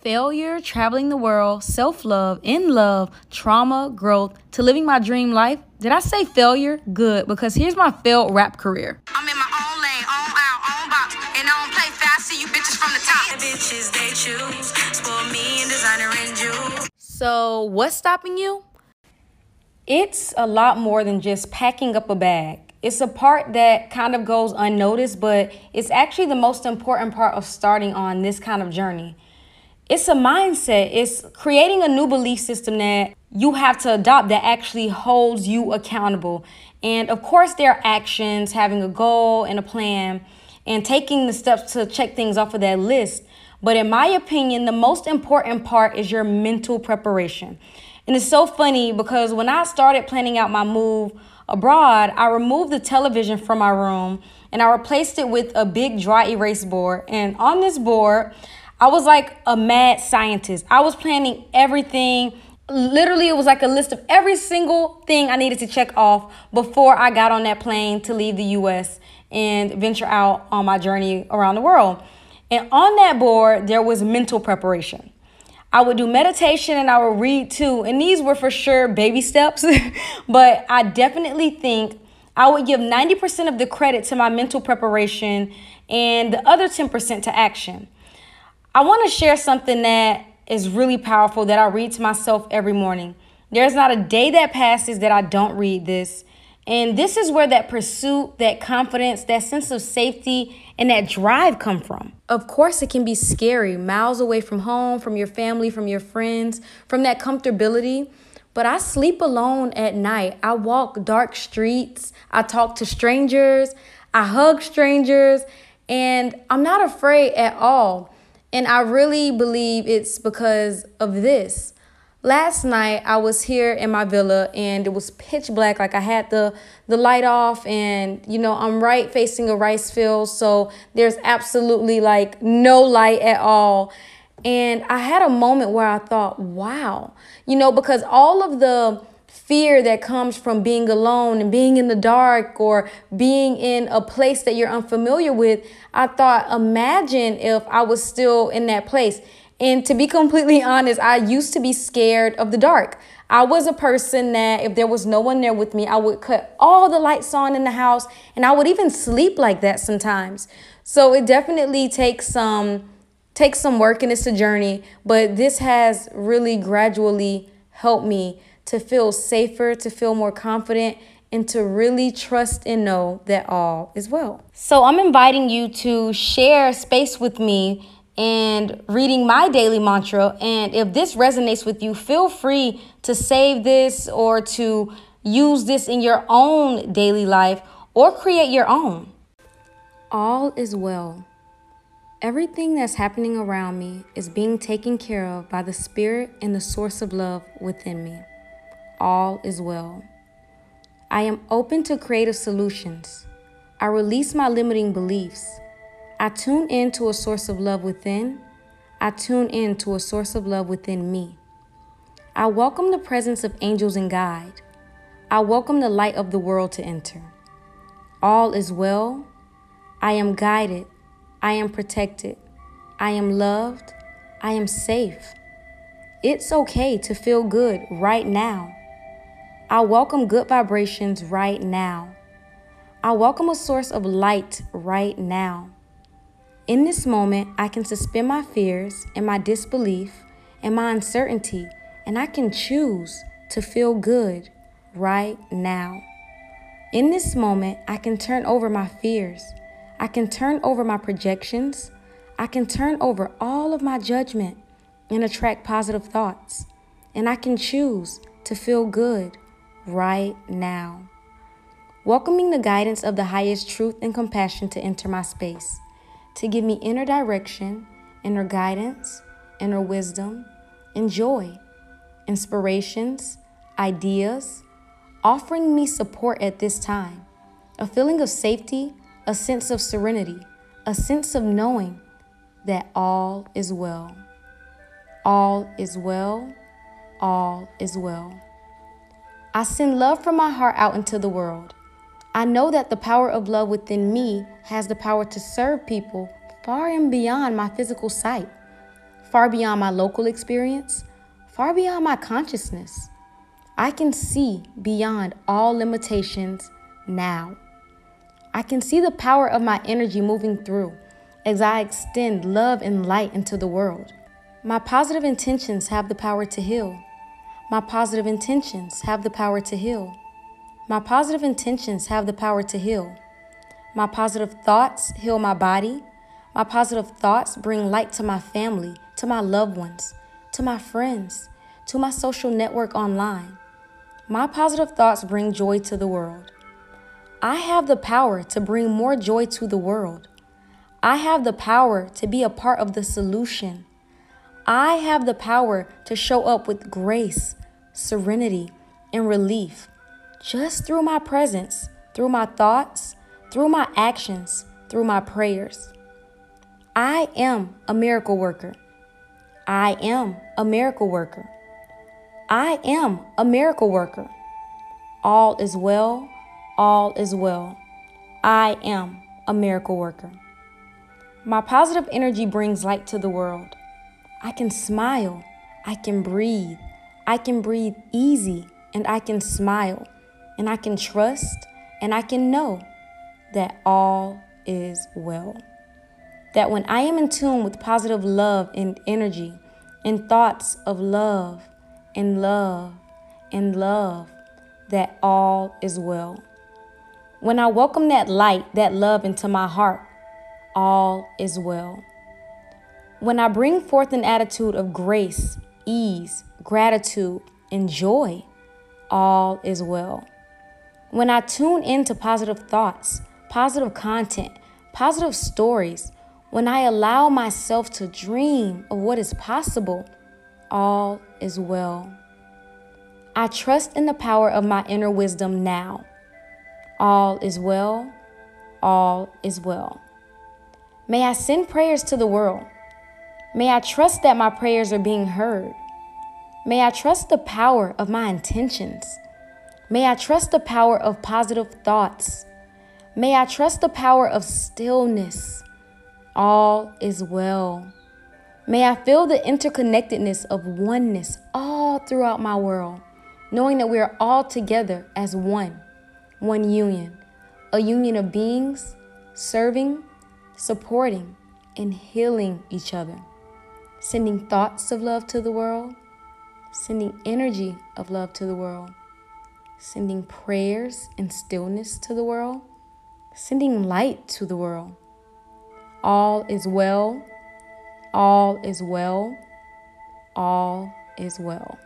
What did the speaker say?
failure, traveling the world, self love, in love, trauma, growth, to living my dream life. Did I say failure? Good, because here's my failed rap career. I'm in my own lane, own aisle, own box, and I don't play fast. See you bitches from the top. The bitches they choose, spoil me and designer and jewels. So, what's stopping you? It's a lot more than just packing up a bag. It's a part that kind of goes unnoticed, but it's actually the most important part of starting on this kind of journey. It's a mindset, it's creating a new belief system that you have to adopt that actually holds you accountable. And of course, there are actions, having a goal and a plan, and taking the steps to check things off of that list. But in my opinion, the most important part is your mental preparation. And it's so funny because when I started planning out my move abroad, I removed the television from my room and I replaced it with a big dry erase board. And on this board, I was like a mad scientist. I was planning everything. Literally, it was like a list of every single thing I needed to check off before I got on that plane to leave the US and venture out on my journey around the world. And on that board, there was mental preparation. I would do meditation and I would read too. And these were for sure baby steps, but I definitely think I would give 90% of the credit to my mental preparation and the other 10% to action. I want to share something that is really powerful that I read to myself every morning. There's not a day that passes that I don't read this. And this is where that pursuit, that confidence, that sense of safety, and that drive come from. Of course, it can be scary, miles away from home, from your family, from your friends, from that comfortability. But I sleep alone at night. I walk dark streets. I talk to strangers. I hug strangers. And I'm not afraid at all. And I really believe it's because of this. Last night I was here in my villa and it was pitch black like I had the the light off and you know I'm right facing a rice field so there's absolutely like no light at all and I had a moment where I thought wow you know because all of the fear that comes from being alone and being in the dark or being in a place that you're unfamiliar with, I thought, imagine if I was still in that place. And to be completely honest, I used to be scared of the dark. I was a person that if there was no one there with me, I would cut all the lights on in the house and I would even sleep like that sometimes. So it definitely takes some takes some work and it's a journey, but this has really gradually helped me to feel safer, to feel more confident, and to really trust and know that all is well. So I'm inviting you to share space with me and reading my daily mantra. And if this resonates with you, feel free to save this or to use this in your own daily life or create your own. All is well. Everything that's happening around me is being taken care of by the Spirit and the source of love within me all is well. I am open to creative solutions. I release my limiting beliefs. I tune in to a source of love within. I tune in to a source of love within me. I welcome the presence of angels and guide. I welcome the light of the world to enter. All is well. I am guided. I am protected. I am loved. I am safe. It's okay to feel good right now. I welcome good vibrations right now. I welcome a source of light right now. In this moment, I can suspend my fears and my disbelief and my uncertainty, and I can choose to feel good right now. In this moment, I can turn over my fears. I can turn over my projections. I can turn over all of my judgment and attract positive thoughts. And I can choose to feel good right now. Welcoming the guidance of the highest truth and compassion to enter my space, to give me inner direction, inner guidance, inner wisdom, and joy, inspirations, ideas, offering me support at this time, a feeling of safety, a sense of serenity, a sense of knowing that all is well. All is well. All is well. I send love from my heart out into the world. I know that the power of love within me has the power to serve people far and beyond my physical sight, far beyond my local experience, far beyond my consciousness. I can see beyond all limitations now. I can see the power of my energy moving through as I extend love and light into the world. My positive intentions have the power to heal. My positive intentions have the power to heal. My positive intentions have the power to heal. My positive thoughts heal my body. My positive thoughts bring light to my family, to my loved ones, to my friends, to my social network online. My positive thoughts bring joy to the world. I have the power to bring more joy to the world. I have the power to be a part of the solution. I have the power to show up with grace, serenity, and relief just through my presence, through my thoughts, through my actions, through my prayers. I am a miracle worker. I am a miracle worker. I am a miracle worker. All is well all is well. I am a miracle worker. My positive energy brings light to the world. I can smile. I can breathe. I can breathe easy and I can smile and I can trust and I can know that all is well. That when I am in tune with positive love and energy and thoughts of love and love and love, that all is well. When I welcome that light, that love into my heart, all is well. When I bring forth an attitude of grace, ease, gratitude, and joy, all is well. When I tune into positive thoughts, positive content, positive stories, when I allow myself to dream of what is possible, all is well. I trust in the power of my inner wisdom now. All is well, all is well. May I send prayers to the world. May I trust that my prayers are being heard. May I trust the power of my intentions. May I trust the power of positive thoughts. May I trust the power of stillness. All is well. May I feel the interconnectedness of oneness all throughout my world, knowing that we are all together as one one union, a union of beings serving, supporting, and healing each other, sending thoughts of love to the world, sending energy of love to the world, sending prayers and stillness to the world, sending light to the world. All is well, all is well, all is well.